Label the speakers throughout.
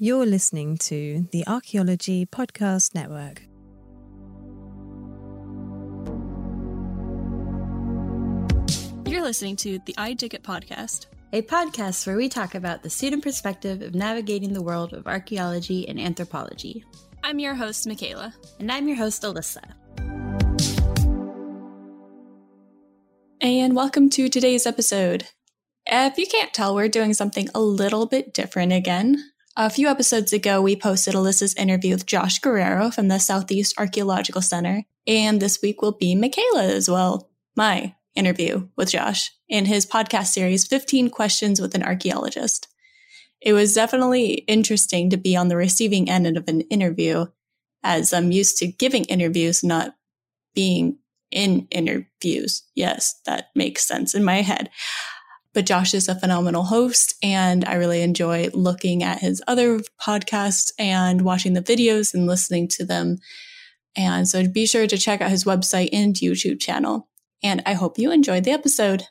Speaker 1: You're listening to the Archaeology Podcast Network.
Speaker 2: You're listening to the I Dig It podcast,
Speaker 3: a podcast where we talk about the student perspective of navigating the world of archaeology and anthropology.
Speaker 2: I'm your host, Michaela.
Speaker 3: And I'm your host, Alyssa.
Speaker 2: And welcome to today's episode. If you can't tell, we're doing something a little bit different again. A few episodes ago, we posted Alyssa's interview with Josh Guerrero from the Southeast Archaeological Center, and this week will be Michaela as well, my interview with Josh in his podcast series, 15 Questions with an Archaeologist. It was definitely interesting to be on the receiving end of an interview, as I'm used to giving interviews, not being in interviews. Yes, that makes sense in my head. But Josh is a phenomenal host, and I really enjoy looking at his other podcasts and watching the videos and listening to them. And so be sure to check out his website and YouTube channel. And I hope you enjoyed the episode.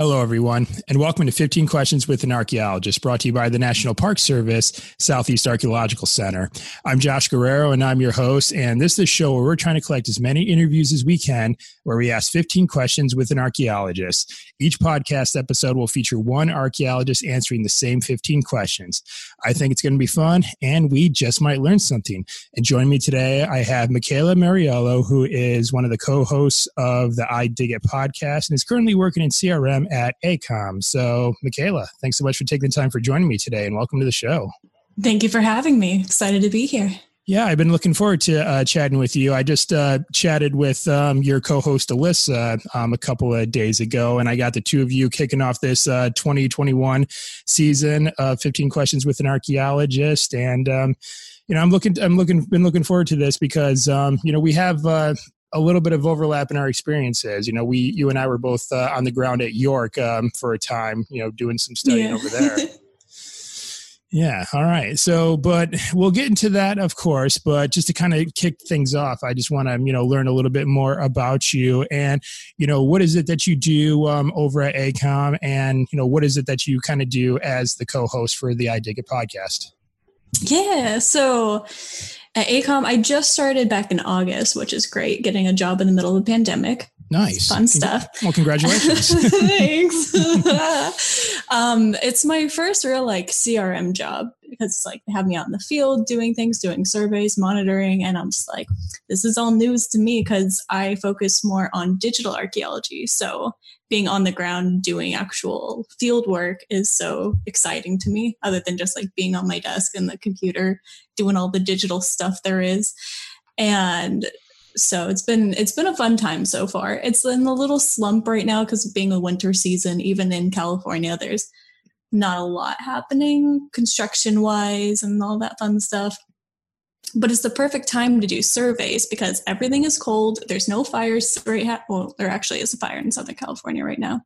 Speaker 4: Hello, everyone, and welcome to 15 Questions with an Archaeologist, brought to you by the National Park Service Southeast Archaeological Center. I'm Josh Guerrero, and I'm your host. And this is the show where we're trying to collect as many interviews as we can, where we ask 15 questions with an archaeologist. Each podcast episode will feature one archaeologist answering the same 15 questions. I think it's going to be fun, and we just might learn something. And joining me today, I have Michaela Mariello, who is one of the co hosts of the I Dig It podcast and is currently working in CRM at AECOM. So, Michaela, thanks so much for taking the time for joining me today and welcome to the show.
Speaker 2: Thank you for having me. Excited to be here.
Speaker 4: Yeah, I've been looking forward to uh, chatting with you. I just uh, chatted with um, your co-host Alyssa um, a couple of days ago, and I got the two of you kicking off this uh, 2021 season of 15 Questions with an Archaeologist, and um, you know, I'm looking, I'm looking, been looking forward to this because um, you know we have uh, a little bit of overlap in our experiences. You know, we, you and I were both uh, on the ground at York um, for a time, you know, doing some studying yeah. over there. yeah. All right. So, but we'll get into that, of course. But just to kind of kick things off, I just want to, you know, learn a little bit more about you and, you know, what is it that you do um, over at AECOM and, you know, what is it that you kind of do as the co-host for the I Dig It podcast?
Speaker 2: Yeah. So at AECOM, I just started back in August, which is great, getting a job in the middle of the pandemic.
Speaker 4: Nice.
Speaker 2: Fun stuff.
Speaker 4: Well, congratulations.
Speaker 2: Thanks. um, it's my first real like CRM job because like they have me out in the field doing things, doing surveys, monitoring, and I'm just like, this is all news to me because I focus more on digital archaeology. So being on the ground doing actual field work is so exciting to me, other than just like being on my desk and the computer doing all the digital stuff there is. And so it's been it's been a fun time so far. It's in a little slump right now because being a winter season. Even in California, there's not a lot happening construction wise and all that fun stuff. But it's the perfect time to do surveys because everything is cold. There's no fires right ha- well, there actually is a fire in Southern California right now.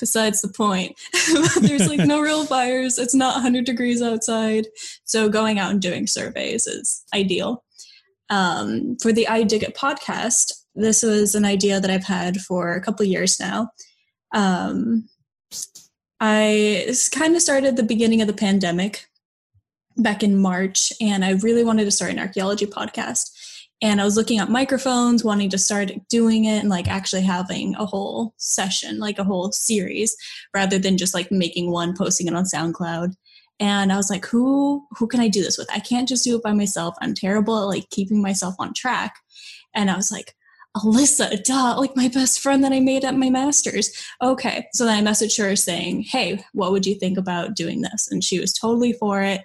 Speaker 2: Besides the point, there's like no real fires. It's not 100 degrees outside. So going out and doing surveys is ideal um, for the I Dig It podcast, this was an idea that I've had for a couple years now. Um, I kind of started the beginning of the pandemic back in March, and I really wanted to start an archaeology podcast. And I was looking at microphones, wanting to start doing it and like actually having a whole session, like a whole series, rather than just like making one, posting it on SoundCloud and i was like who who can i do this with? I can't just do it by myself. I'm terrible at like keeping myself on track. And i was like alyssa duh like my best friend that i made at my master's. Okay. So then i messaged her saying hey what would you think about doing this? And she was totally for it.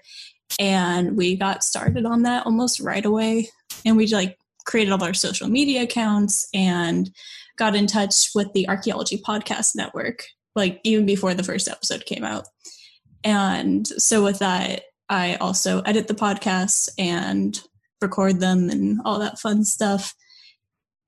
Speaker 2: And we got started on that almost right away. And we like created all our social media accounts and got in touch with the archaeology podcast network like even before the first episode came out and so with that, I also edit the podcasts and record them and all that fun stuff.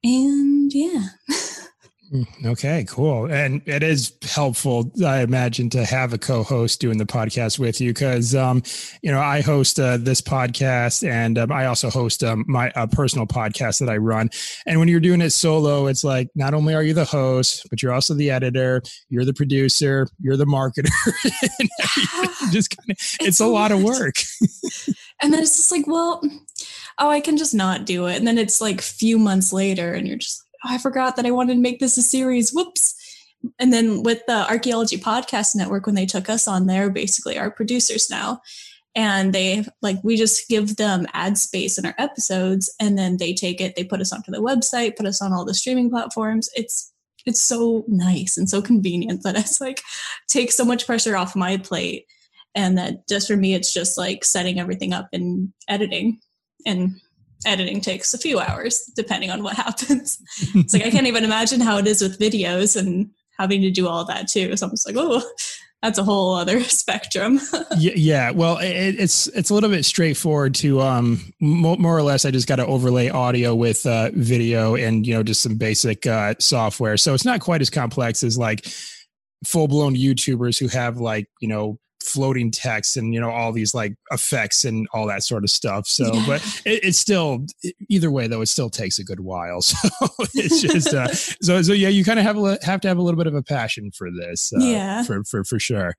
Speaker 2: And yeah.
Speaker 4: Mm, okay, cool. And it is helpful, I imagine, to have a co-host doing the podcast with you because, um, you know, I host uh, this podcast and um, I also host um, my uh, personal podcast that I run. And when you're doing it solo, it's like not only are you the host, but you're also the editor, you're the producer, you're the marketer. just kind of, it's, it's a lot of work.
Speaker 2: and then it's just like, well, oh, I can just not do it. And then it's like a few months later, and you're just oh, I forgot that I wanted to make this a series. Whoops. And then with the Archaeology Podcast Network, when they took us on, they're basically our producers now. And they like, we just give them ad space in our episodes, and then they take it, they put us onto the website, put us on all the streaming platforms. It's it's so nice and so convenient that it's like takes so much pressure off my plate. And that just for me, it's just like setting everything up and editing. And editing takes a few hours depending on what happens. it's like I can't even imagine how it is with videos and having to do all that too. So I'm just like, oh, that's a whole other spectrum.
Speaker 4: yeah, yeah, well, it, it's it's a little bit straightforward to um more, or less. I just got to overlay audio with uh, video and you know just some basic uh, software, so it's not quite as complex as like full blown YouTubers who have like you know floating text and you know all these like effects and all that sort of stuff. So yeah. but it, it's still either way though it still takes a good while. So it's just uh, so so yeah you kind of have a, have to have a little bit of a passion for this uh,
Speaker 2: yeah.
Speaker 4: for, for for sure.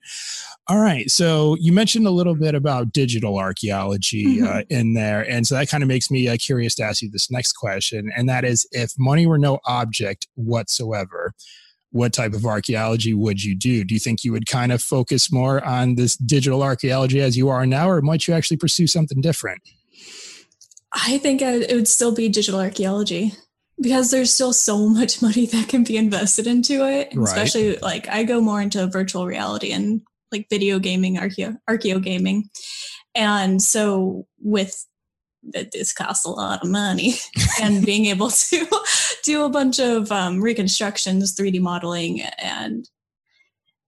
Speaker 4: All right. So you mentioned a little bit about digital archaeology uh, mm-hmm. uh, in there and so that kind of makes me uh, curious to ask you this next question and that is if money were no object whatsoever what type of archaeology would you do? Do you think you would kind of focus more on this digital archaeology as you are now, or might you actually pursue something different?
Speaker 2: I think it would still be digital archaeology because there's still so much money that can be invested into it. Right. Especially like I go more into virtual reality and like video gaming, archeo, archeo gaming. And so with this costs a lot of money and being able to do a bunch of um, reconstructions 3d modeling and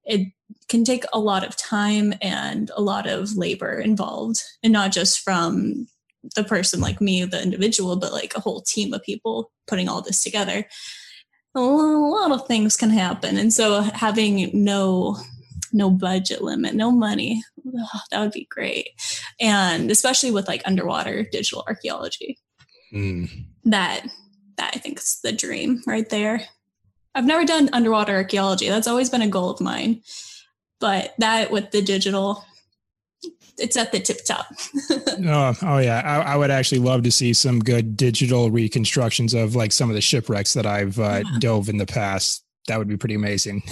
Speaker 2: it can take a lot of time and a lot of labor involved and not just from the person like me the individual but like a whole team of people putting all this together a lot of things can happen and so having no no budget limit no money oh, that would be great. And especially with like underwater digital archaeology. Mm. That that I think is the dream right there. I've never done underwater archaeology. That's always been a goal of mine. But that with the digital, it's at the tip top.
Speaker 4: oh, oh yeah. I, I, would actually love to see some good digital reconstructions of like some of the shipwrecks that I've uh, yeah. dove in the past that would be pretty amazing.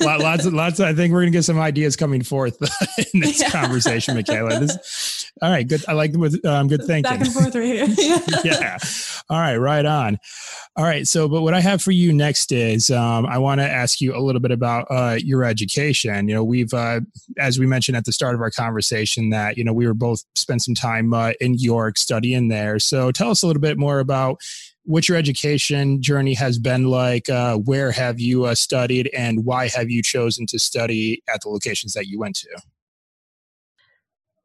Speaker 4: lots of lots. Of, I think we're gonna get some ideas coming forth in this yeah. conversation, Michaela. This, all right, good. I like with um, good thinking.
Speaker 2: Back and forth, right here.
Speaker 4: yeah. All right, right on. All right. So, but what I have for you next is um, I want to ask you a little bit about uh, your education. You know, we've uh, as we mentioned at the start of our conversation that you know we were both spent some time uh, in York studying there. So, tell us a little bit more about what your education journey has been like. Uh, where have you uh, studied, and why have you chosen to study at the locations that you went to?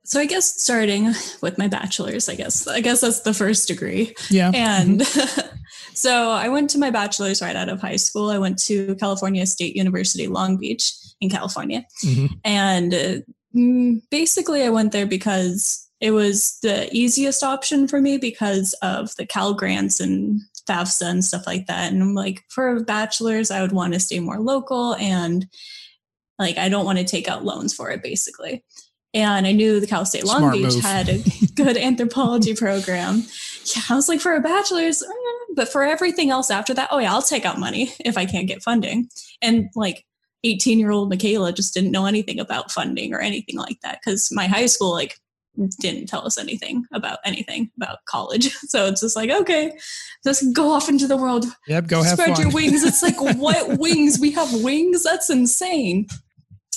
Speaker 2: So I guess starting with my bachelor's, I guess I guess that's the first degree.
Speaker 4: Yeah.
Speaker 2: And mm-hmm. so I went to my bachelor's right out of high school. I went to California State University, Long Beach in California, mm-hmm. and uh, basically I went there because it was the easiest option for me because of the Cal grants and FAFSA and stuff like that. And I'm like, for a bachelor's, I would want to stay more local and like I don't want to take out loans for it basically. And I knew the Cal State Long Smart Beach move. had a good anthropology program. Yeah, I was like, for a bachelor's, eh, but for everything else after that, oh yeah, I'll take out money if I can't get funding. And like 18 year old Michaela just didn't know anything about funding or anything like that because my high school, like, didn't tell us anything about anything about college. So it's just like, okay, just go off into the world.
Speaker 4: Yep, go have
Speaker 2: Spread your wings. It's like, what wings? We have wings? That's insane.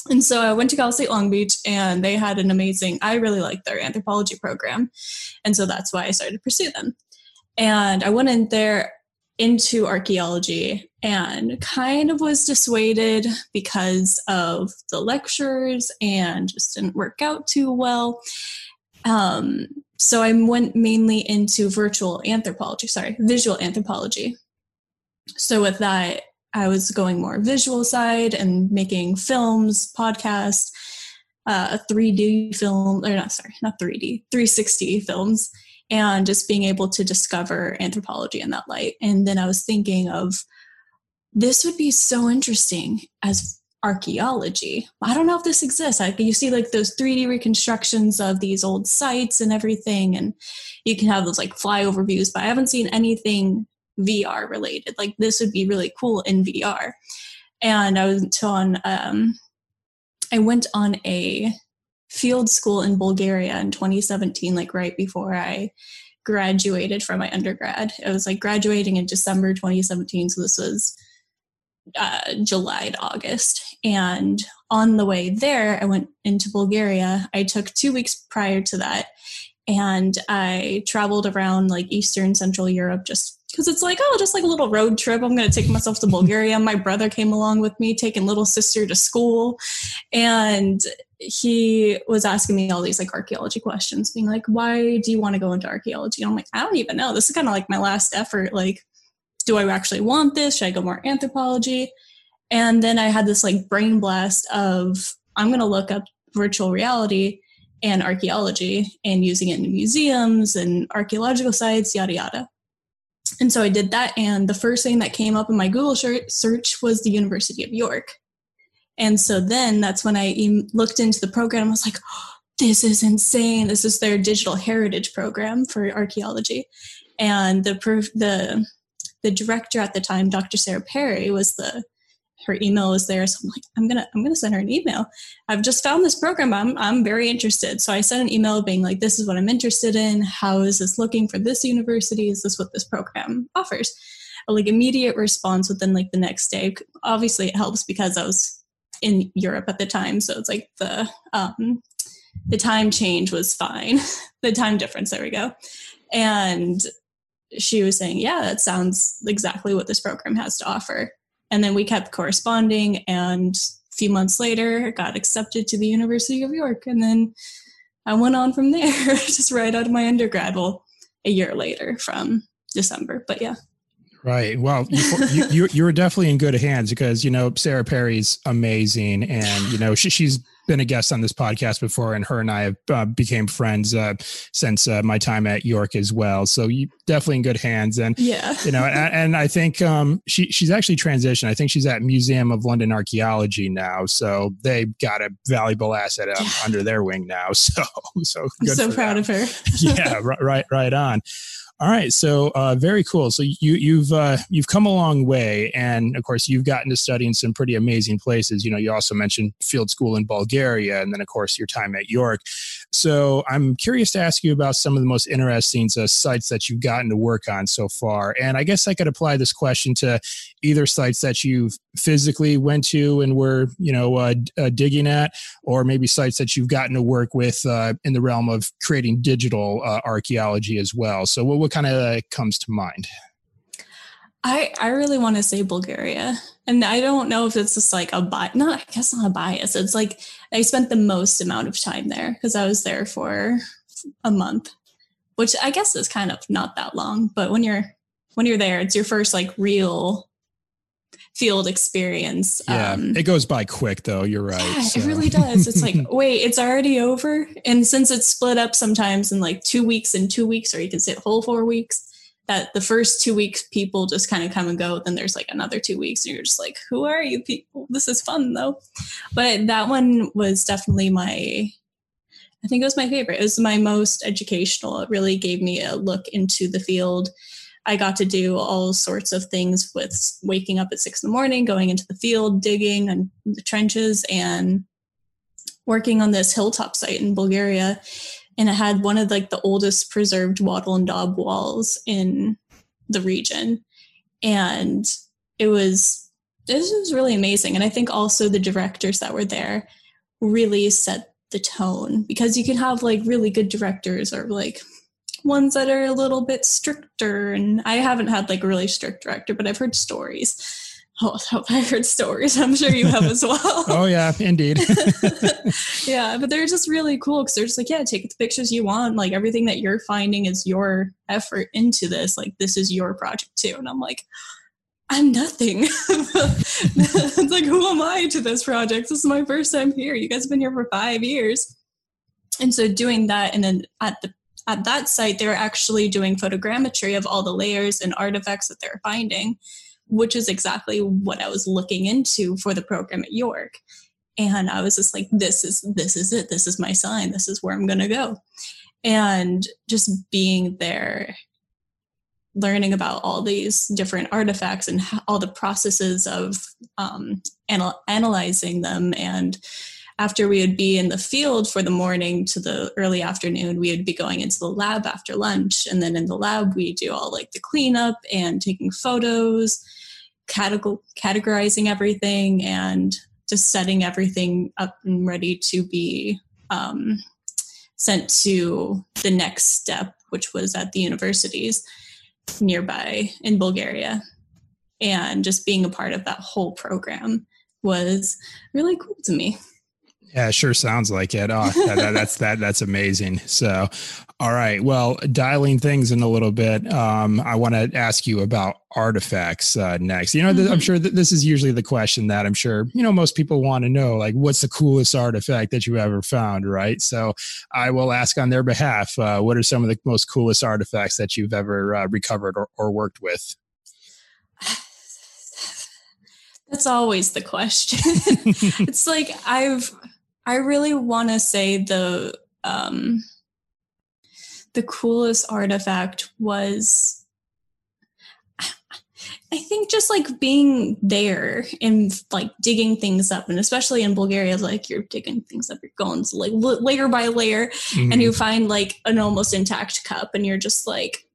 Speaker 2: And so I went to Cal State Long Beach and they had an amazing, I really liked their anthropology program. And so that's why I started to pursue them. And I went in there into archaeology and kind of was dissuaded because of the lectures and just didn't work out too well. Um, so I went mainly into virtual anthropology, sorry, visual anthropology. so with that, I was going more visual side and making films, podcasts, uh, 3D film, or not sorry, not 3D, 360 films, and just being able to discover anthropology in that light. And then I was thinking of this would be so interesting as archaeology. I don't know if this exists. Like you see like those 3D reconstructions of these old sites and everything, and you can have those like flyover views, but I haven't seen anything VR related. Like this would be really cool in VR. And I was on um I went on a field school in Bulgaria in 2017, like right before I graduated from my undergrad. It was like graduating in December 2017, so this was uh, July to August. And on the way there, I went into Bulgaria. I took two weeks prior to that, and I traveled around like Eastern Central Europe just because it's like oh just like a little road trip i'm going to take myself to bulgaria my brother came along with me taking little sister to school and he was asking me all these like archaeology questions being like why do you want to go into archaeology and i'm like i don't even know this is kind of like my last effort like do I actually want this? Should I go more anthropology? And then I had this like brain blast of I'm going to look up virtual reality and archaeology and using it in museums and archaeological sites, yada yada. And so I did that, and the first thing that came up in my Google search was the University of York. And so then that's when I looked into the program. I was like, oh, this is insane. This is their digital heritage program for archaeology. And the the the director at the time, Dr. Sara Perry, was the her email was there. So I'm like, I'm gonna I'm gonna send her an email. I've just found this program. I'm I'm very interested. So I sent an email being like, this is what I'm interested in. How is this looking for this university? Is this what this program offers? A like immediate response within like the next day. Obviously it helps because I was in Europe at the time. So it's like the um the time change was fine. the time difference, there we go. And she was saying, Yeah, that sounds exactly what this program has to offer. And then we kept corresponding, and a few months later, got accepted to the University of York. And then I went on from there, just right out of my undergrad. Well, a year later from December, but yeah.
Speaker 4: Right. Well, you, you, you were definitely in good hands because, you know, Sara Perry's amazing. And, you know, she, she's been a guest on this podcast before, and her and I have uh, became friends uh, since uh, my time at York as well. So you definitely in good hands. And,
Speaker 2: yeah,
Speaker 4: you know, and, and I think um, she, she's actually transitioned. I think she's at Museum of London Archaeology now. So they got a valuable asset under their wing now. So, so,
Speaker 2: I'm so proud them. of her.
Speaker 4: yeah. Right, right, right on. All right, so uh, very cool. So you you've uh, you've come a long way, and of course you've gotten to study in some pretty amazing places. You know, you also mentioned field school in Bulgaria, and then of course your time at York. So I'm curious to ask you about some of the most interesting uh, sites that you've gotten to work on so far. And I guess I could apply this question to either sites that you've physically went to and were you know uh, uh, digging at, or maybe sites that you've gotten to work with uh, in the realm of creating digital uh, archaeology as well. So what, what kind of comes to mind?
Speaker 2: I I really want to say Bulgaria, and I don't know if it's just like a bias. Not I guess not a bias. It's like I spent the most amount of time there because I was there for a month, which I guess is kind of not that long. But when you're when you're there, it's your first like real field experience.
Speaker 4: Yeah, um, it goes by quick though. You're right.
Speaker 2: Yeah, so. it really does. It's like, wait, it's already over. And since it's split up sometimes in like two weeks and two weeks, or you can sit whole four weeks, that the first two weeks people just kind of come and go. Then there's like another two weeks, and you're just like, who are you people? This is fun though. But that one was definitely my I think it was my favorite. It was my most educational. It really gave me a look into the field I got to do all sorts of things with waking up at six in the morning, going into the field, digging and the trenches, and working on this hilltop site in Bulgaria. And it had one of like the oldest preserved wattle and daub walls in the region. And it was this was really amazing. And I think also the directors that were there really set the tone because you can have like really good directors or like ones that are a little bit stricter. And I haven't had like a really strict director, but I've heard stories. Oh, I've heard stories. I'm sure you have as well.
Speaker 4: oh yeah, indeed.
Speaker 2: yeah, but they're just really cool because they're just like, yeah, take the pictures you want. Like everything that you're finding is your effort into this. Like this is your project too. And I'm like, I'm nothing. it's like, who am I to this project? This is my first time here. You guys have been here for five years. And so doing that, and then at the at that site, they were actually doing photogrammetry of all the layers and artifacts that they're finding, which is exactly what I was looking into for the program at York. And I was just like, this is this is it. This is my sign. This is where I'm gonna go. And just being there learning about all these different artifacts and all the processes of um, anal- analyzing them and after we would be in the field for the morning to the early afternoon we would be going into the lab after lunch and then in the lab we do all like the cleanup and taking photos categorizing everything and just setting everything up and ready to be um, sent to the next step which was at the universities nearby in Bulgaria. And just being a part of that whole program was really cool to me.
Speaker 4: Yeah, sure sounds like it. Oh, that, that, that's that that's amazing. So, all right. Well, dialing things in a little bit, um, I want to ask you about artifacts uh, next. You know, th- I'm mm-hmm. sure that this is usually the question that I'm sure you know most people want to know, like, what's the coolest artifact that you ever found, right? So, I will ask on their behalf. Uh, what are some of the most coolest artifacts that you've ever uh, recovered or, or worked with?
Speaker 2: That's always the question. it's like I've I really want to say the um, the coolest artifact was I think just like being there and like digging things up, and especially in Bulgaria, like you're digging things up, you're going like layer by layer, mm-hmm. and you find like an almost intact cup, and you're just like,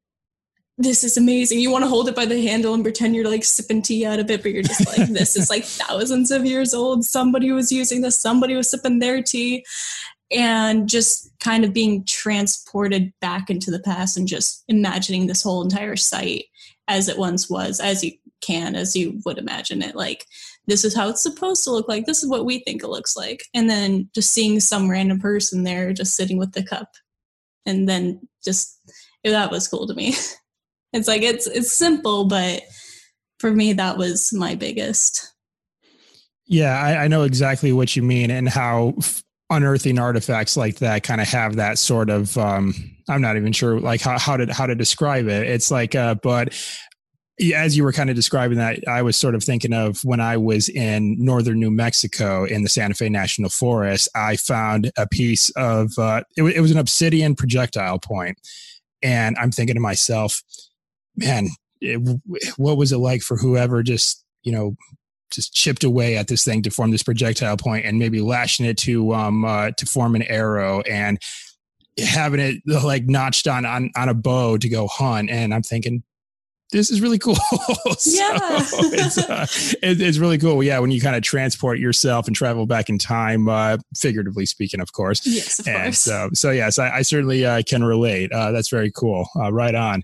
Speaker 2: this is amazing. You want to hold it by the handle and pretend you're like sipping tea out of it, but you're just like, this is like thousands of years old. Somebody was using this, somebody was sipping their tea, and just kind of being transported back into the past and just imagining this whole entire site as it once was, as you can, as you would imagine it. Like, this is how it's supposed to look like. This is what we think it looks like. And then just seeing some random person there just sitting with the cup. And then just, that was cool to me. It's like it's it's simple, but for me that was my biggest.
Speaker 4: Yeah, I, I know exactly what you mean and how f- unearthing artifacts like that kind of have that sort of um I'm not even sure like how, how to how to describe it. It's like uh but as you were kind of describing that, I was sort of thinking of when I was in northern New Mexico in the Santa Fe National Forest. I found a piece of uh, it, it was an obsidian projectile point, and I'm thinking to myself, man, it, what was it like for whoever just, you know, just chipped away at this thing to form this projectile point and maybe lashing it to um uh, to form an arrow and having it like notched on on on a bow to go hunt? And i'm thinking this is really cool.
Speaker 2: So yeah.
Speaker 4: it's, uh, it, it's really cool. Yeah when you kind of transport yourself and travel back in time uh figuratively speaking of course.
Speaker 2: Yes of and course.
Speaker 4: so so yes i, I certainly uh, can relate. Uh that's very cool. Uh, right on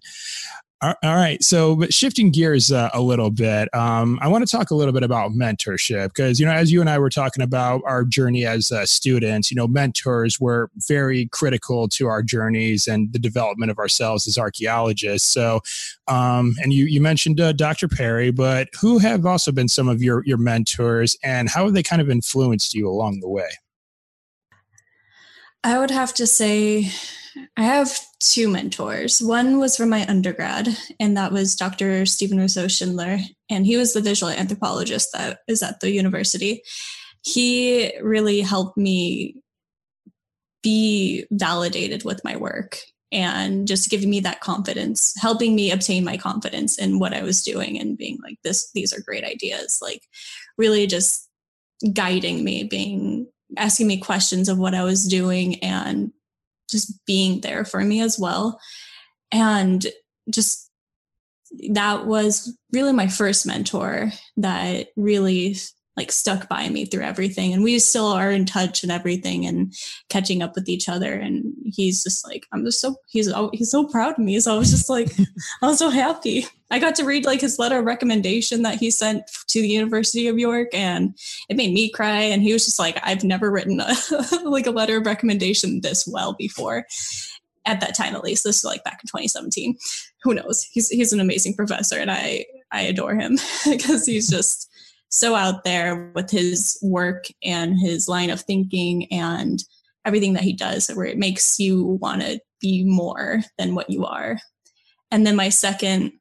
Speaker 4: all right. So, but shifting gears uh, a little bit, um, I want to talk a little bit about mentorship because, you know, as you and I were talking about our journey as uh, students, you know, mentors were very critical to our journeys and the development of ourselves as archaeologists. So, um, and you, you mentioned uh, Dr. Perry, but who have also been some of your, your mentors and how have they kind of influenced you along the way?
Speaker 2: I would have to say I have two mentors. One was from my undergrad, and that was Dr. Steven Rousso-Schindler, and he was the visual anthropologist that is at the university. He really helped me be validated with my work and just giving me that confidence, helping me obtain my confidence in what I was doing and being like, this, these are great ideas. Like, really just guiding me, being asking me questions of what I was doing and just being there for me as well. And just that was really my first mentor that really like stuck by me through everything and we still are in touch and everything and catching up with each other and he's just like i'm just so he's he's so proud of me so i was just like i was so happy. I got to read like his letter of recommendation that he sent to the university of york and it made me cry and he was just like i've never written a, like a letter of recommendation this well before at that time at least. This was like back in 2017 who knows? He's he's an amazing professor and i I adore him because he's just so out there with his work and his line of thinking and everything that he does where it makes you want to be more than what you are. And then my second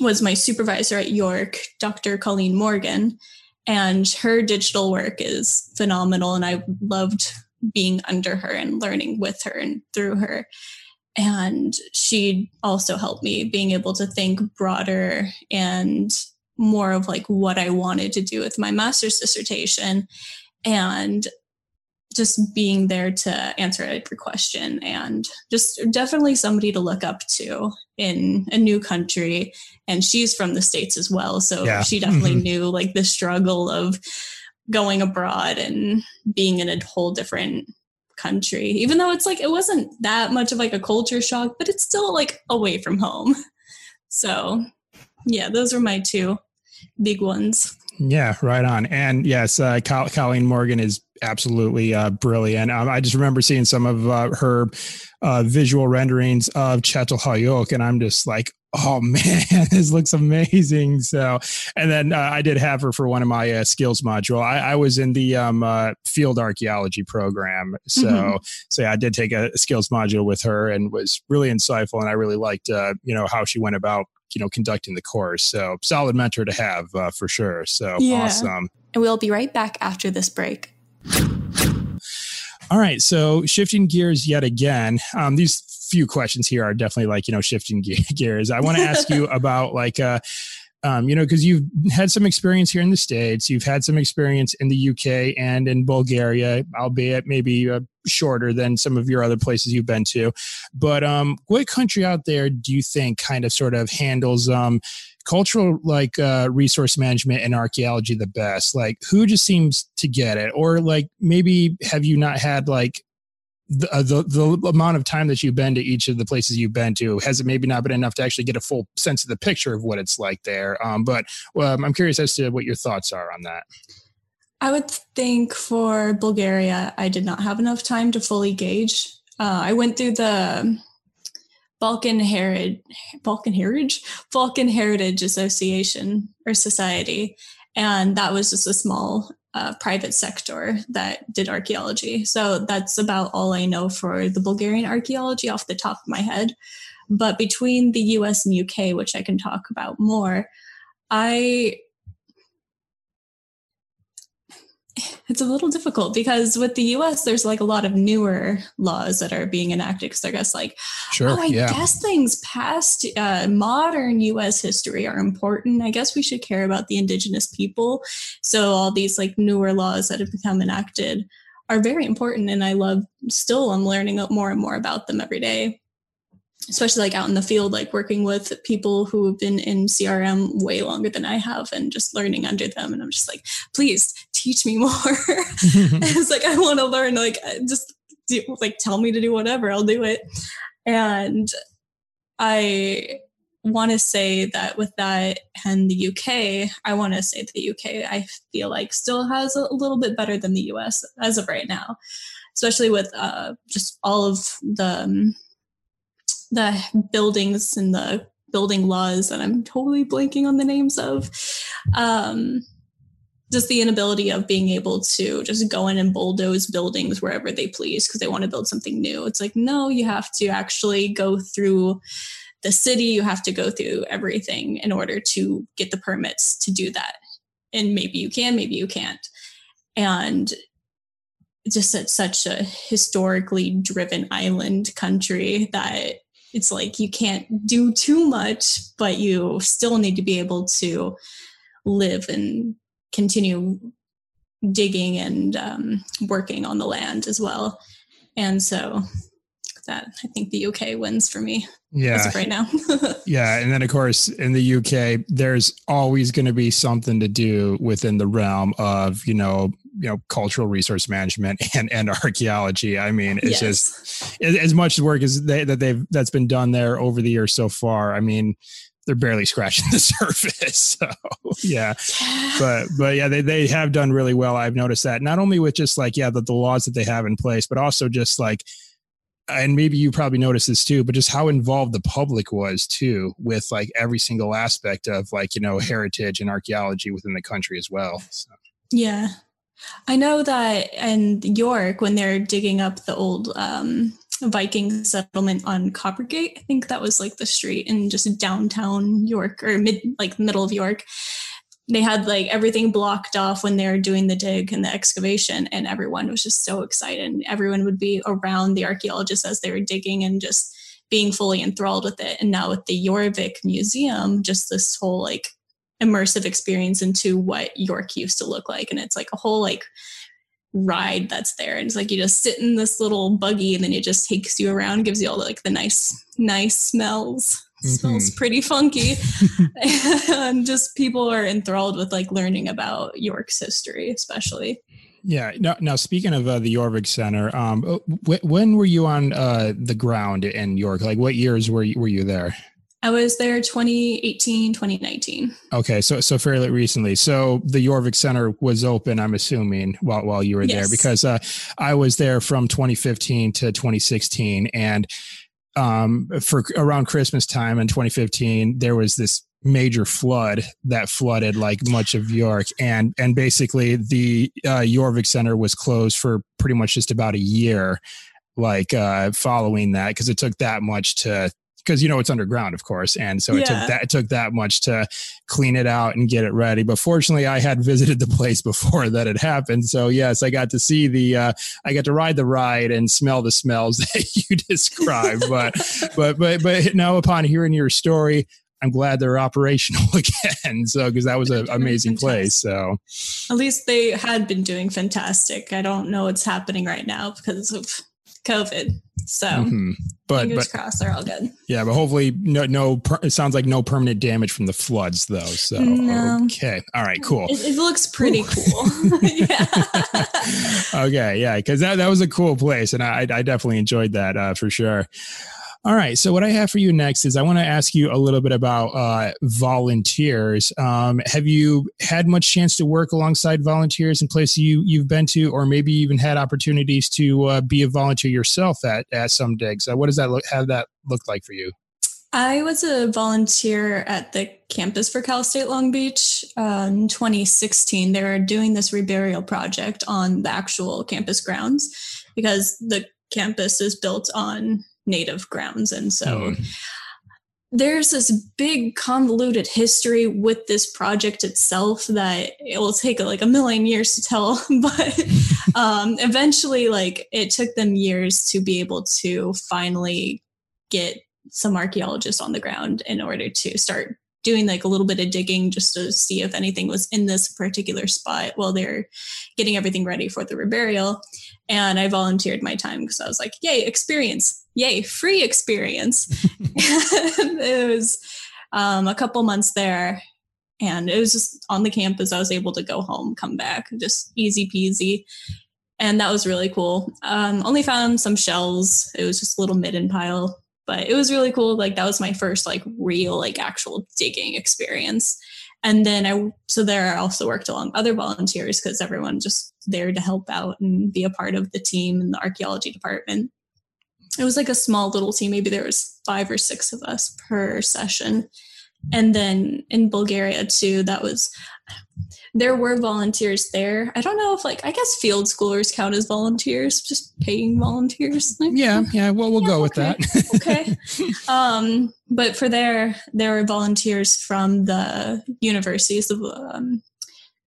Speaker 2: was my supervisor at York, Dr. Colleen Morgan, and her digital work is phenomenal and I loved being under her and learning with her and through her. And she also helped me being able to think broader and more of like what I wanted to do with my master's dissertation and just being there to answer every question and just definitely somebody to look up to in a new country and she's from the states as well so yeah. she definitely mm-hmm. knew like the struggle of going abroad and being in a whole different country even though it's like it wasn't that much of like a culture shock but it's still like away from home so yeah those are my two big ones.
Speaker 4: Yeah, right on. And yes, uh, Colleen Morgan is absolutely uh, brilliant. Um, I just remember seeing some of uh, her uh, visual renderings of Çatalhöyük, and I'm just like, oh man, this looks amazing. So, and then uh, I did have her for one of my uh, skills module. I, I, was in the um, uh, field archaeology program, so mm-hmm. so yeah, I did take a skills module with her and was really insightful, and I really liked uh, you know how she went about you know conducting the course. So solid mentor to have uh, for sure. So yeah. awesome.
Speaker 3: And we'll be right back after this break.
Speaker 4: All right, so shifting gears yet again. Um, these few questions here are definitely like you know shifting gears. I want to ask you about like uh, um, you know, because you've had some experience here in the States, you've had some experience in the UK and in Bulgaria, albeit maybe uh, shorter than some of your other places you've been to. But um, what country out there do you think kind of sort of handles um, cultural like uh, resource management and archaeology the best? Like, who just seems to get it? Or like maybe have you not had like the, uh, the, the amount of time that you've been to each of the places you've been to has it maybe not been enough to actually get a full sense of the picture of what it's like there. Um, but um, I'm curious as to what your thoughts are on that.
Speaker 2: I would think for Bulgaria, I did not have enough time to fully gauge. Uh, I went through the Balkan Heritage, Balkan Heritage, Balkan Heritage Association or Society, and that was just a small uh, private sector that did archaeology. So that's about all I know for the Bulgarian archaeology off the top of my head. But between the US and UK, which I can talk about more, I it's a little difficult because with the US, there's like a lot of newer laws that are being enacted. Because I guess, like, sure, oh, I yeah. guess things past uh, modern US history are important. I guess we should care about the indigenous people. So, all these like newer laws that have become enacted are very important. And I love still, I'm learning more and more about them every day especially like out in the field, like working with people who have been in CRM way longer than I have and just learning under them. And I'm just like, please teach me more. it's like, I want to learn, like, just do, like, tell me to do whatever, I'll do it. And I want to say that with that and the UK, I want to say that the UK, I feel like still has a little bit better than the US as of right now, especially with uh, just all of the um, the buildings and the building laws that I'm totally blanking on the names of. Um, just the inability of being able to just go in and bulldoze buildings wherever they please because they want to build something new. It's like, no, you have to actually go through the city, you have to go through everything in order to get the permits to do that. And maybe you can, maybe you can't. And just such a historically driven island country that it's like you can't do too much, but you still need to be able to live and continue digging and um, working on the land as well. And so that I think the UK wins for me.
Speaker 4: Yeah.
Speaker 2: right now.
Speaker 4: yeah. And then of course in the UK, there's always going to be something to do within the realm of, you know, you know cultural resource management and and archaeology i mean it's yes. just as much work as they, that they've that's been done there over the years so far i mean they're barely scratching the surface so yeah but but yeah they, they have done really well i've noticed that not only with just like yeah the, the laws that they have in place but also just like and maybe you probably noticed this too, but just how involved the public was too with like every single aspect of like, you know, heritage and archaeology within the country as well. So.
Speaker 2: Yeah. I know that in York, when they're digging up the old um, Viking settlement on Coppergate, I think that was like the street in just downtown York or mid, like middle of York they had like everything blocked off when they were doing the dig and the excavation and everyone was just so excited and everyone would be around the archaeologists as they were digging and just being fully enthralled with it. And now with the Jorvik museum just this whole like immersive experience into what york used to look like. And it's like a whole like ride that's there. And it's like you just sit in this little buggy and then it just takes you around gives you all the, like the nice nice smells mm-hmm. smells pretty funky and just people are enthralled with like learning about york's history especially
Speaker 4: yeah now, now speaking of uh, the Jorvik center um, uh, wh- when were you on uh, the ground in york like what years were you, were you there
Speaker 2: I was there 2018, 2019.
Speaker 4: Okay, so so fairly recently. So the Jorvik Center was open, I'm assuming, while while you were yes. there, because uh, I was there from 2015 to 2016, and um, for around Christmas time in 2015, there was this major flood that flooded like much of York, and and basically the uh, Jorvik Center was closed for pretty much just about a year, like uh, following that, because it took that much to because you know it's underground, of course, and so it yeah. took that it took that much to clean it out and get it ready. But fortunately, I had visited the place before that had happened, so yes, I got to see the uh, I got to ride the ride and smell the smells that you described. but but but but now upon hearing your story. I'm glad they're operational again. So, because that was an amazing place. So,
Speaker 2: at least they had been doing fantastic. I don't know what's happening right now because of COVID. So mm-hmm. but, fingers but, crossed, they're all good.
Speaker 4: Yeah, but hopefully, no, no. Per, it sounds like no permanent damage from the floods, though. So no. okay, all right, cool.
Speaker 2: It, it looks pretty Ooh. cool. yeah.
Speaker 4: okay, yeah, because that that was a cool place, and I I definitely enjoyed that uh, for sure. All right. So what I have for you next is I want to ask you a little bit about uh, volunteers. Um, have you had much chance to work alongside volunteers in places you you've been to, or maybe even had opportunities to uh, be a volunteer yourself at at some digs? Uh, what does that look have that look like for you?
Speaker 2: I was a volunteer at the campus for Cal State Long Beach uh, in 2016. They were doing this reburial project on the actual campus grounds because the campus is built on native grounds. And so mm. there's this big convoluted history with this project itself that it will take like a million years to tell. but um, eventually, like it took them years to be able to finally get some archaeologists on the ground in order to start doing like a little bit of digging just to see if anything was in this particular spot while they're getting everything ready for the reburial. And I volunteered my time because I was like, yay, experience, yay, free experience. it was um, a couple months there. And it was just on the campus. I was able to go home, come back, just easy peasy. And that was really cool. Um, only found some shells. It was just a little midden pile but it was really cool like that was my first like real like actual digging experience and then i so there i also worked along other volunteers because everyone just there to help out and be a part of the team in the archaeology department. It was like a small little team maybe there was five or six of us per session. And then in bulgaria too that was there were volunteers there. I don't know if like I guess field schoolers count as volunteers, just paying volunteers.
Speaker 4: yeah, yeah. Well, we'll yeah, go with
Speaker 2: okay.
Speaker 4: that.
Speaker 2: okay. Um, but for there, there were volunteers from the universities of um,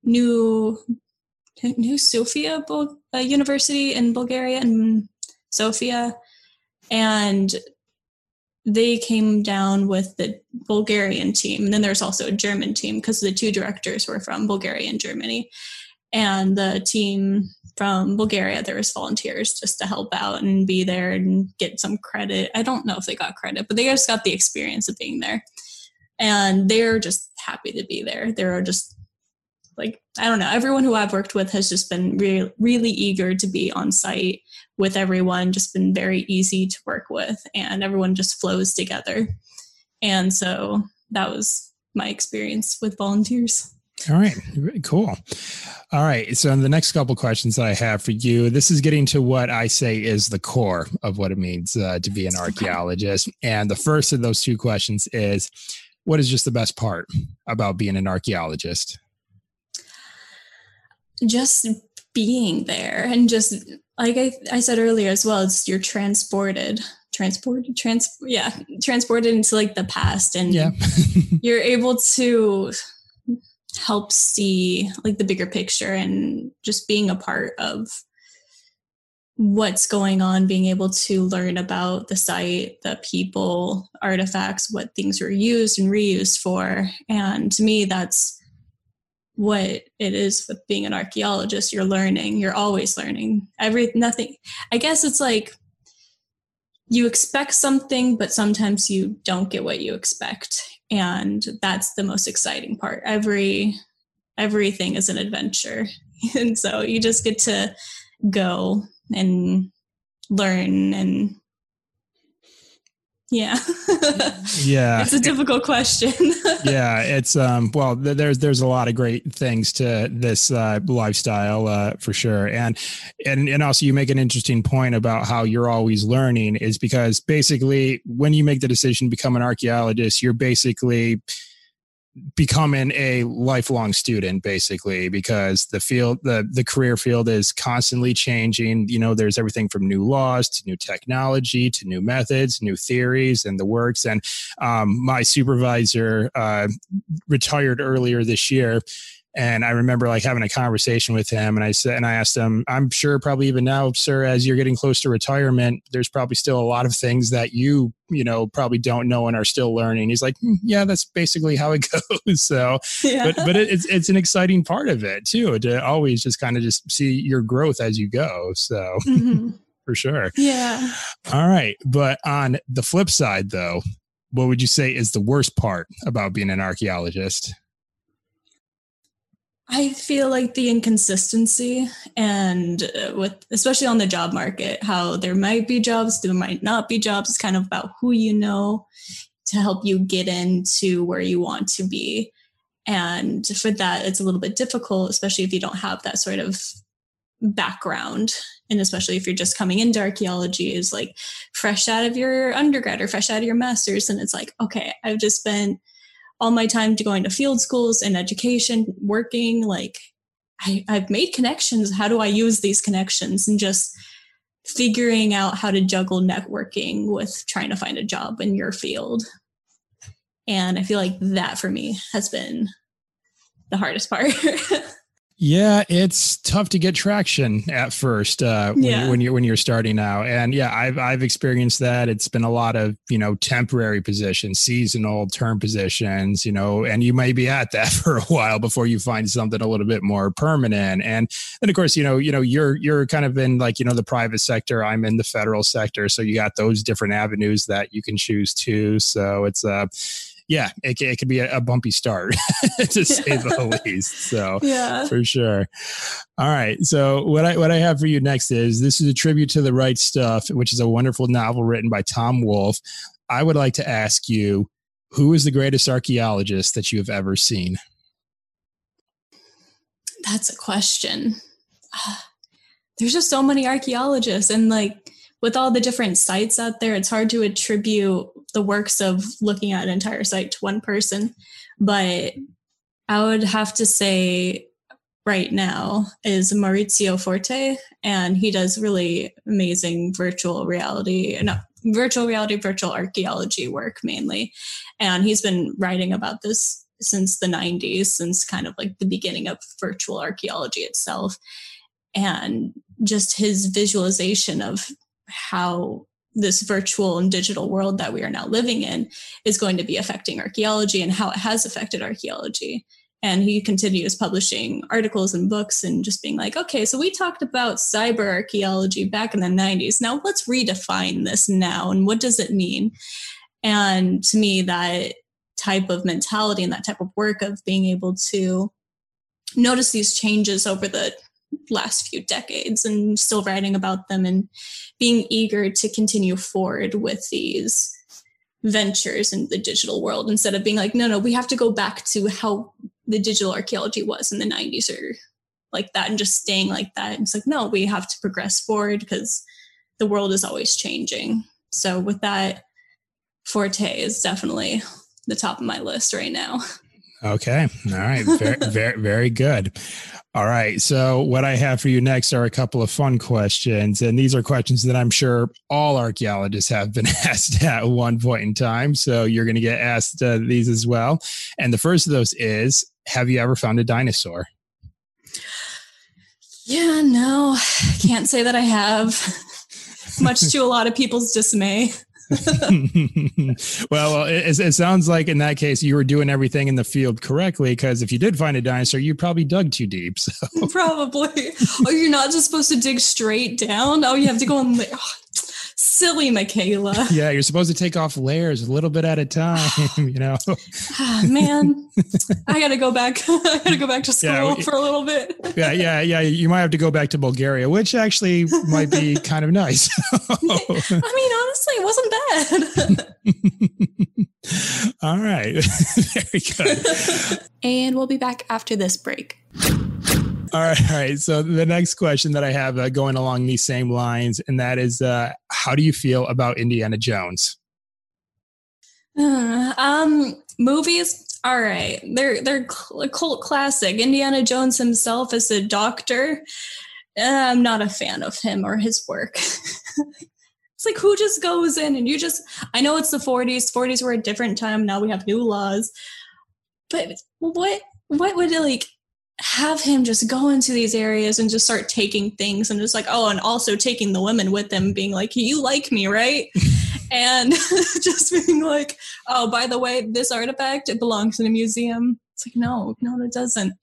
Speaker 2: New New Sofia Bul- uh, University in Bulgaria and Sofia, and they came down with the Bulgarian team. And then there's also a German team because the two directors were from Bulgaria and Germany. And the team from Bulgaria, there was volunteers just to help out and be there and get some credit. I don't know if they got credit, but they just got the experience of being there. And they're just happy to be there. They're just like, I don't know, everyone who I've worked with has just been re- really eager to be on site with everyone just been very easy to work with and everyone just flows together. And so that was my experience with volunteers.
Speaker 4: All right, cool. All right, so the next couple questions that I have for you, this is getting to what I say is the core of what it means uh, to be an archaeologist. And the first of those two questions is, what is just the best part about being an archaeologist?
Speaker 2: Just being there and just like I, I said earlier as well, it's you're transported transported trans yeah transported into like the past and
Speaker 4: Yeah.
Speaker 2: you're able to help see like the bigger picture and just being a part of what's going on being able to learn about the site the people artifacts what things were used and reused for and to me that's what it is with being an archaeologist you're learning you're always learning. Every nothing i guess it's like you expect something but sometimes you don't get what you expect. And that's the most exciting part. Every everything is an adventure. And so you just get to go and learn and yeah
Speaker 4: Yeah.
Speaker 2: it's a difficult question
Speaker 4: yeah, it's um well th- there's there's a lot of great things to this uh lifestyle uh for sure. And and and also you make an interesting point about how you're always learning is because basically when you make the decision to become an archaeologist, you're basically becoming a lifelong student basically because the field the the career field is constantly changing. You know there's everything from new laws to new technology to new methods new theories and the works. And um, my supervisor uh, retired earlier this year and I remember like having a conversation with him, and I said, and I asked him, I'm sure probably even now, sir, as you're getting close to retirement, there's probably still a lot of things that you, you know, probably don't know and are still learning. He's like, "Hmm, yeah, that's basically how it goes. So,
Speaker 2: yeah.
Speaker 4: but but it, it's it's an exciting part of it too to always just kind of just see your growth as you go. So
Speaker 2: Mhm.
Speaker 4: for sure.
Speaker 2: yeah
Speaker 4: All right, but on the flip side, though, what would you say is the worst part about being an archaeologist?
Speaker 2: I feel like the inconsistency and uh, with especially on the job market, how there might be jobs, there might not be jobs. It's kind of about who you know to help you get into where you want to be. And for that, it's a little bit difficult, especially if you don't have that sort of background. And especially if you're just coming into archaeology, is like fresh out of your undergrad or fresh out of your master's. And it's like, okay, I've just spent all my time to going to field schools and education, working, like I, I've made connections. How do I use these connections? And just figuring out how to juggle networking with trying to find a job in your field. And I feel like that for me has been the hardest part.
Speaker 4: Yeah, it's tough to get traction at first uh, when,
Speaker 2: Yeah.
Speaker 4: when you're when you're starting out, and yeah, I've I've experienced that. It's been a lot of you know temporary positions, seasonal term positions, you know, and you may be at that for a while before you find something a little bit more permanent. And and of course, you know, you know, you're you're kind of in like you know the private sector. I'm in the federal sector, so you got those different avenues that you can choose to. So it's uh yeah, it, it could be a, a bumpy start to say the least. So
Speaker 2: yeah.
Speaker 4: for sure. All right. So what I what I have for you next is this is a tribute to the right stuff, which is a wonderful novel written by Tom Wolfe. I would like to ask you, who is the greatest archaeologist that you have ever seen?
Speaker 2: That's a question. Ah, There's just so many archaeologists, and like with all the different sites out there, it's hard to attribute the works of looking at an entire site to one person. But I would have to say right now is Maurizio Forte, and he does really amazing virtual reality, no, virtual reality, virtual archaeology work mainly. And he's been writing about this since the 90s, since kind of like the beginning of virtual archaeology itself. And just his visualization of how this virtual and digital world that we are now living in is going to be affecting archaeology and how it has affected archaeology. And he continues publishing articles and books and just being like, okay, so we talked about cyber archaeology back in the 90s. Now let's redefine this now. And what does it mean? And to me, that type of mentality and that type of work of being able to notice these changes over the last few decades and still writing about them and being eager to continue forward with these ventures in the digital world instead of being like no no we have to go back to how the digital archaeology was in the 90s or like that and just staying like that. It's like, no, we have to progress forward because the world is always changing. So with that, Forte is definitely the top of my list right now.
Speaker 4: Okay. All right. Very, very, very good. All right. So, what I have for you next are a couple of fun questions. And these are questions that I'm sure all archaeologists have been asked at one point in time. So, you're going to get asked uh, these as well. And the first of those is Have you ever found a dinosaur?
Speaker 2: Yeah, no, can't say that I have, much to a lot of people's dismay.
Speaker 4: well, it, it, sounds like in that case you were doing everything in the field correctly because if you did find a dinosaur, you probably dug too deep. So.
Speaker 2: Probably. Oh, you're not just supposed to dig straight down. Oh, you have to go in. Oh, silly Michaela.
Speaker 4: Yeah, you're supposed to take off layers a little bit at a time. You know.
Speaker 2: Ah, man, I gotta go back. I gotta go back to school yeah, for a little bit.
Speaker 4: yeah, yeah, yeah. You might have to go back to Bulgaria, which actually might be kind of nice.
Speaker 2: I mean, honestly, wasn't bad.
Speaker 4: All right. Very good.
Speaker 3: And we'll be back after this break.
Speaker 4: All right, all right. So the next question that I have uh, going along these same lines, and that is, uh, how do you feel about Indiana Jones?
Speaker 2: Uh, um, movies. All right, they're they're a cult classic. Indiana Jones himself is a doctor. I'm not a fan of him or his work. It's like who just goes in and you just I know it's the 40s. 40s were a different time. Now we have new laws. But what what would it like have him just go into these areas and just start taking things and just like oh and also taking the women with him being like you like me right and just being like oh by the way this artifact it belongs in a museum it's like no no it doesn't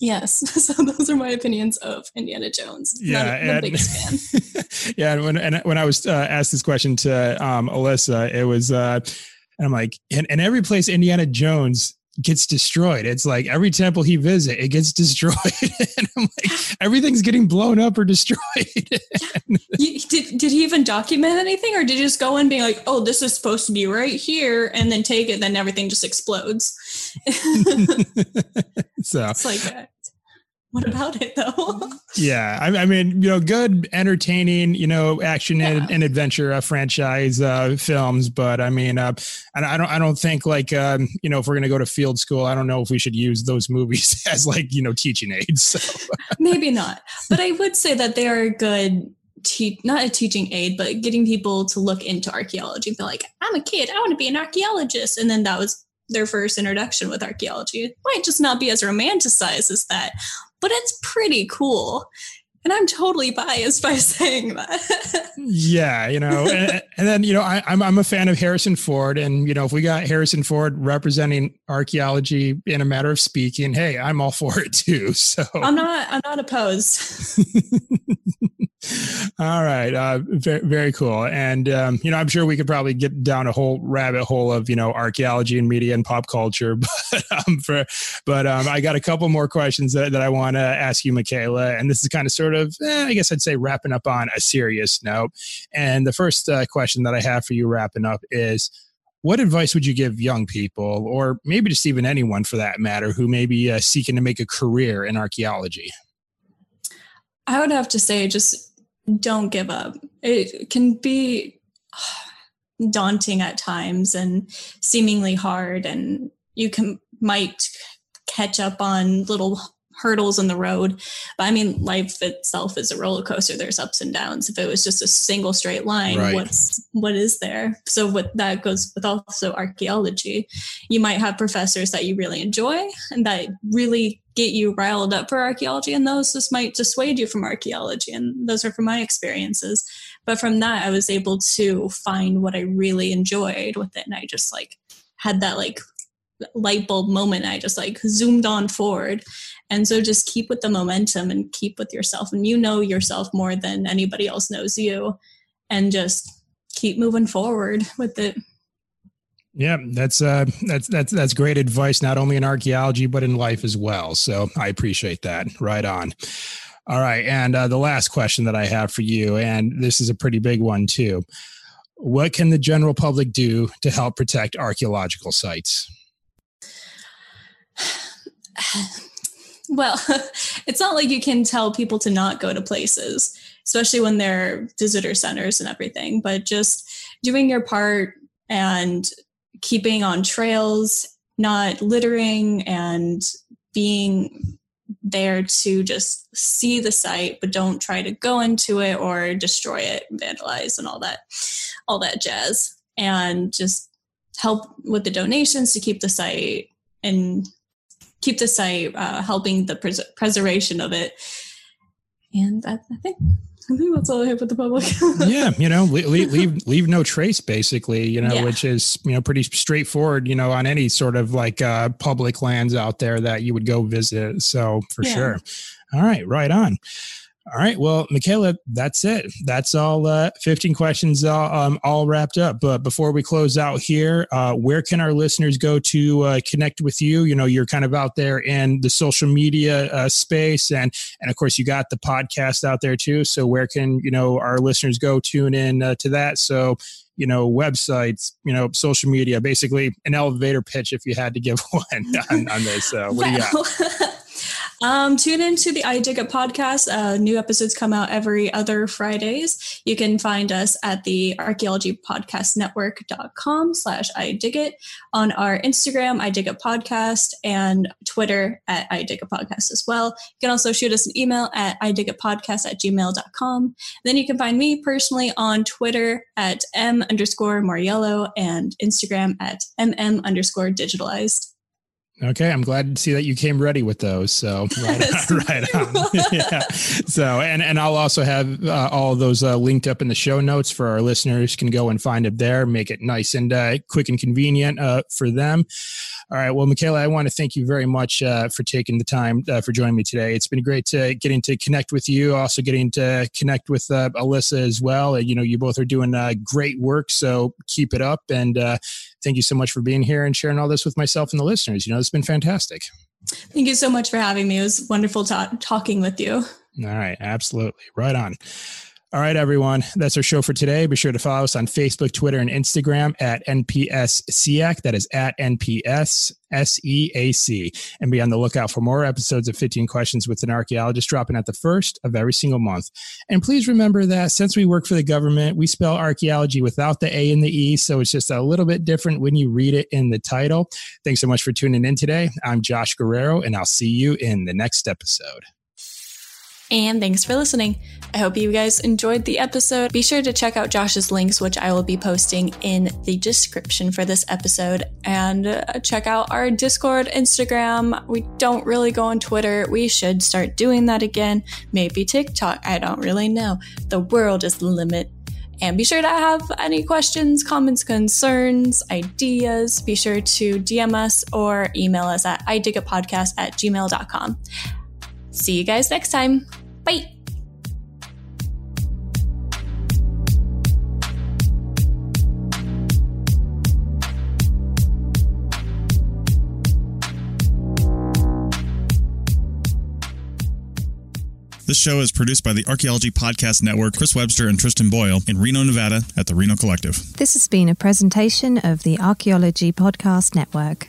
Speaker 2: Yes. So those are my opinions of Indiana Jones.
Speaker 4: Yeah.
Speaker 2: Not,
Speaker 4: and, biggest fan. yeah. And when, and when I was uh, asked this question to um, Alyssa, it was, uh, and I'm like, in, in every place Indiana Jones gets destroyed. It's like every temple he visit, it gets destroyed. and I'm like, everything's getting blown up or destroyed.
Speaker 2: did, did he even document anything or did he just go in being like, oh, this is supposed to be right here and then take it, then everything just explodes?
Speaker 4: so
Speaker 2: it's like, what about it though?
Speaker 4: yeah, I, I, mean, you know, good, entertaining, you know, action yeah. and, and, adventure uh, franchise uh, films. But I mean, uh, I, I don't, I don't think like, um, you know, if we're gonna go to field school, I don't know if we should use those movies as like, you know, teaching aids. So.
Speaker 2: Maybe not, but I would say that they are good. Te- not a teaching aid, but getting people to look into archaeology. And be like, I'm a kid, I want to be an archaeologist, and then that was their first introduction with archaeology. It might just not be as romanticized as that, but it's pretty cool. And I'm totally biased by saying that.
Speaker 4: yeah, you know, and, and, then you know, I, I'm I'm a fan of Harrison Ford, and you know, if we got Harrison Ford representing archaeology in a matter of speaking, hey, I'm all for it too. So
Speaker 2: I'm not I'm not opposed.
Speaker 4: All right, uh, very, very cool. And um, you know, I'm sure we could probably get down a whole rabbit hole of you know archaeology and media and pop culture. But um, for but um, I got a couple more questions that, that I want to ask you, Michaela. And this is kind of sort of, eh, I guess I'd say, wrapping up on a serious note. And the first uh, question that I have for you, wrapping up, is what advice would you give young people, or maybe just even anyone for that matter, who may be uh, seeking to make a career in archaeology?
Speaker 2: I would have to say, just don't give up. It can be daunting at times and seemingly hard and you can might catch up on little hurdles in the road. But I mean, life itself is a roller coaster. There's ups and downs. If it was just a single straight line, right. what's what is there? So what that goes with also archaeology. You might have professors that you really enjoy and that really get you riled up for archaeology, and those just might dissuade you from archaeology. And those are from my experiences. But from that, I was able to find what I really enjoyed with it, and I just like had that like light bulb moment. I just like zoomed on forward. And so just keep with the momentum and keep with yourself. And you know yourself more than anybody else knows you. And just keep moving forward with it.
Speaker 4: Yeah, that's uh that's that's that's great advice not only in archaeology but in life as well. So I appreciate that. Right on. All right, and uh, the last question that I have for you and this is a pretty big one too. What can the general public do to help protect archaeological sites?
Speaker 2: well, it's not like you can tell people to not go to places, especially when they're visitor centers and everything, but just doing your part and keeping on trails, not littering and being there to just see the site but don't try to go into it or destroy it vandalize and all that all that jazz. And just help with the donations to keep the site and keep the site uh, helping the pres- preservation of it and I, I think I think that's all I have with the public.
Speaker 4: yeah, you know, leave, leave leave no trace, basically. You know, yeah. which is you know pretty straightforward. You know, on any sort of like uh, public lands out there that you would go visit. So for yeah. sure. All right, right on. All right. Well, Michaela, that's it. That's all. Uh, Fifteen questions, all, um, all wrapped up. But before we close out here, uh, where can our listeners go to uh, connect with you? You know, you're kind of out there in the social media uh, space, and and of course, you got the podcast out there too. So where can you know our listeners go tune in uh, to that? So you know, websites, you know, social media, basically an elevator pitch if you had to give one on, on this. Uh, what do you got?
Speaker 2: Um, tune into the I Dig It podcast. Uh, new episodes come out every other Fridays. You can find us at the archaeology podcast network.com slash I Dig It on our Instagram, I Dig It podcast and Twitter at I Dig It podcast as well. You can also shoot us an email at I Dig It podcast at gmail.com. Then you can find me personally on Twitter at M underscore Mariello and Instagram at MM underscore digitalized.
Speaker 4: Okay, I'm glad to see that you came ready with those. So right on, right on. yeah. So and and I'll also have uh, all those uh, linked up in the show notes for our listeners. Can go and find it there. Make it nice and uh, quick and convenient uh, for them. All right. Well, Michaela, I want to thank you very much uh, for taking the time uh, for joining me today. It's been great to getting to connect with you. Also getting to connect with Alyssa as well. you know, you both are doing great work. So keep it up and thank you so much for being here and sharing all this with myself and the listeners. You know, it's been fantastic.
Speaker 2: Thank you so much for having me. It was wonderful ta- talking with you.
Speaker 4: All right, absolutely. Right on. All right, everyone. That's our show for today. Be sure to follow us on Facebook, Twitter, and Instagram at NPS SEAC. That is at NPS SEAC. And be on the lookout for more episodes of 15 Questions with an Archaeologist dropping at the first of every single month. And please remember that since we work for the government, we spell archaeology without the A and the E. So it's just a little bit different when you read it in the title. Thanks so much for tuning in today. I'm Josh Guerrero, and I'll see you in the next episode.
Speaker 2: And thanks for listening. I hope you guys enjoyed the episode. Be sure to check out Josh's links, which I will be posting in the description for this episode. And uh, check out our Discord, Instagram. We don't really go on Twitter. We should start doing that again. Maybe TikTok. I don't really know. The world is the limit. And be sure to have any questions, comments, concerns, ideas. Be sure to DM us or email us at idigitpodcast at gmail.com. See you guys next time. Bye.
Speaker 5: This show is produced by the Archaeology Podcast Network, Chris Webster and Tristan Boyle in Reno, Nevada at the Reno Collective.
Speaker 1: This has been a presentation of the Archaeology Podcast Network.